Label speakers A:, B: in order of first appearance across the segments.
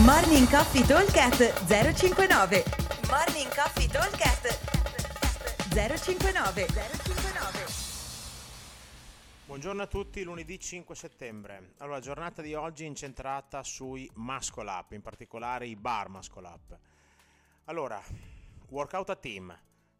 A: Morning Coffee Talkcast 059 Morning Coffee Talkcast 059 059
B: Buongiorno a tutti, lunedì 5 settembre. Allora, la giornata di oggi è incentrata sui muscle up, in particolare i bar muscle up. Allora, workout a team.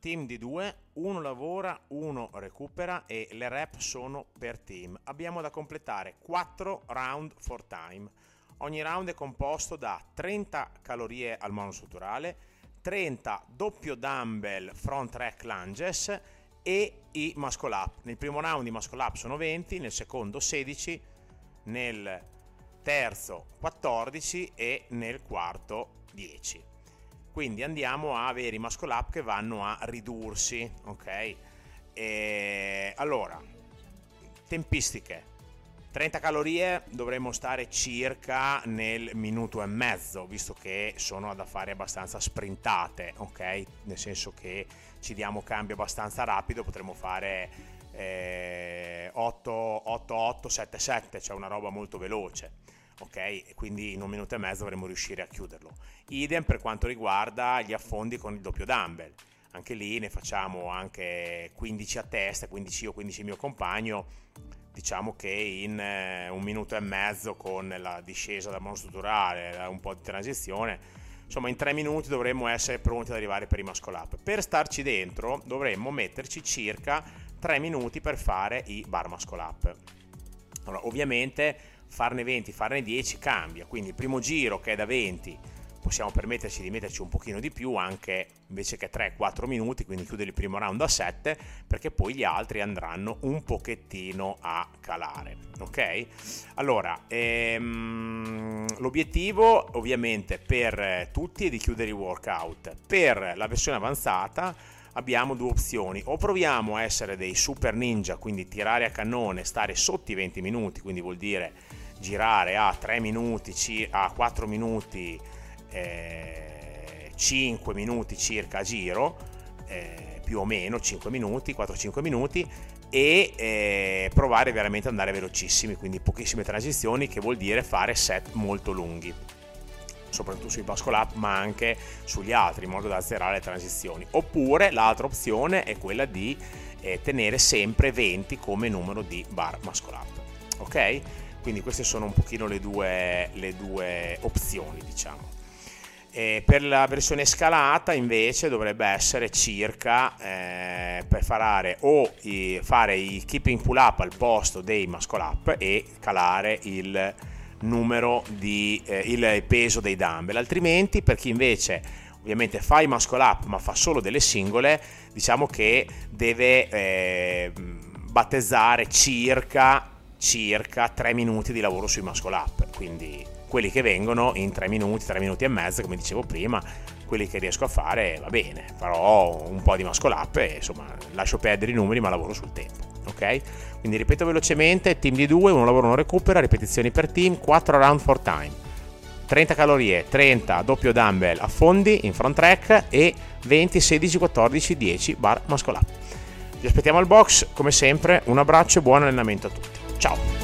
B: Team di due, uno lavora, uno recupera e le rep sono per team. Abbiamo da completare 4 round for time Ogni round è composto da 30 calorie al monostrutturale, 30 doppio dumbbell front rack lunges e i muscle up. Nel primo round i muscle up sono 20, nel secondo 16, nel terzo 14 e nel quarto 10. Quindi andiamo a avere i muscle up che vanno a ridursi, ok? E allora, tempistiche 30 calorie dovremmo stare circa nel minuto e mezzo, visto che sono ad affari abbastanza sprintate, ok? Nel senso che ci diamo cambio abbastanza rapido, potremmo fare eh, 8, 8, 8, 7, 7, cioè una roba molto veloce, ok? Quindi in un minuto e mezzo dovremmo riuscire a chiuderlo. Idem per quanto riguarda gli affondi con il doppio dumbbell. Anche lì ne facciamo anche 15 a testa, 15 io, 15 il mio compagno diciamo che in eh, un minuto e mezzo con la discesa dal monostrutturale, un po' di transizione, insomma in tre minuti dovremmo essere pronti ad arrivare per i muscle up. Per starci dentro dovremmo metterci circa tre minuti per fare i bar muscle up. Allora, ovviamente farne 20, farne 10 cambia, quindi il primo giro che è da 20 possiamo permetterci di metterci un pochino di più anche invece che 3-4 minuti, quindi chiudere il primo round a 7 perché poi gli altri andranno un pochettino a calare. Ok? Allora, ehm, l'obiettivo ovviamente per tutti è di chiudere il workout. Per la versione avanzata abbiamo due opzioni, o proviamo a essere dei super ninja, quindi tirare a cannone, stare sotto i 20 minuti, quindi vuol dire girare a 3 minuti, a 4 minuti eh, 5 minuti circa a giro, eh, più o meno 5 minuti, 4-5 minuti e eh, provare veramente ad andare velocissimi, quindi pochissime transizioni che vuol dire fare set molto lunghi soprattutto sui bascol up ma anche sugli altri in modo da azzerare le transizioni. Oppure l'altra opzione è quella di eh, tenere sempre 20 come numero di bar muscle up ok? Quindi queste sono un pochino le due, le due opzioni diciamo e per la versione scalata invece dovrebbe essere circa eh, per fare o i, fare i keeping pull up al posto dei muscle up e calare il numero di eh, il peso dei dumbbell. Altrimenti per chi invece ovviamente fa i muscle up ma fa solo delle singole diciamo che deve eh, battezzare circa circa 3 minuti di lavoro sui muscle up. Quindi quelli che vengono in 3 minuti, 3 minuti e mezzo, come dicevo prima, quelli che riesco a fare va bene, farò un po' di muscle up e insomma lascio perdere i numeri ma lavoro sul tempo. Ok? Quindi ripeto velocemente, team di 2, uno lavoro non recupera, ripetizioni per team, 4 round for time. 30 calorie, 30 doppio dumbbell a fondi in front track e 20, 16, 14, 10 bar muscle up. Vi aspettiamo al box, come sempre, un abbraccio e buon allenamento a tutti. Ciao!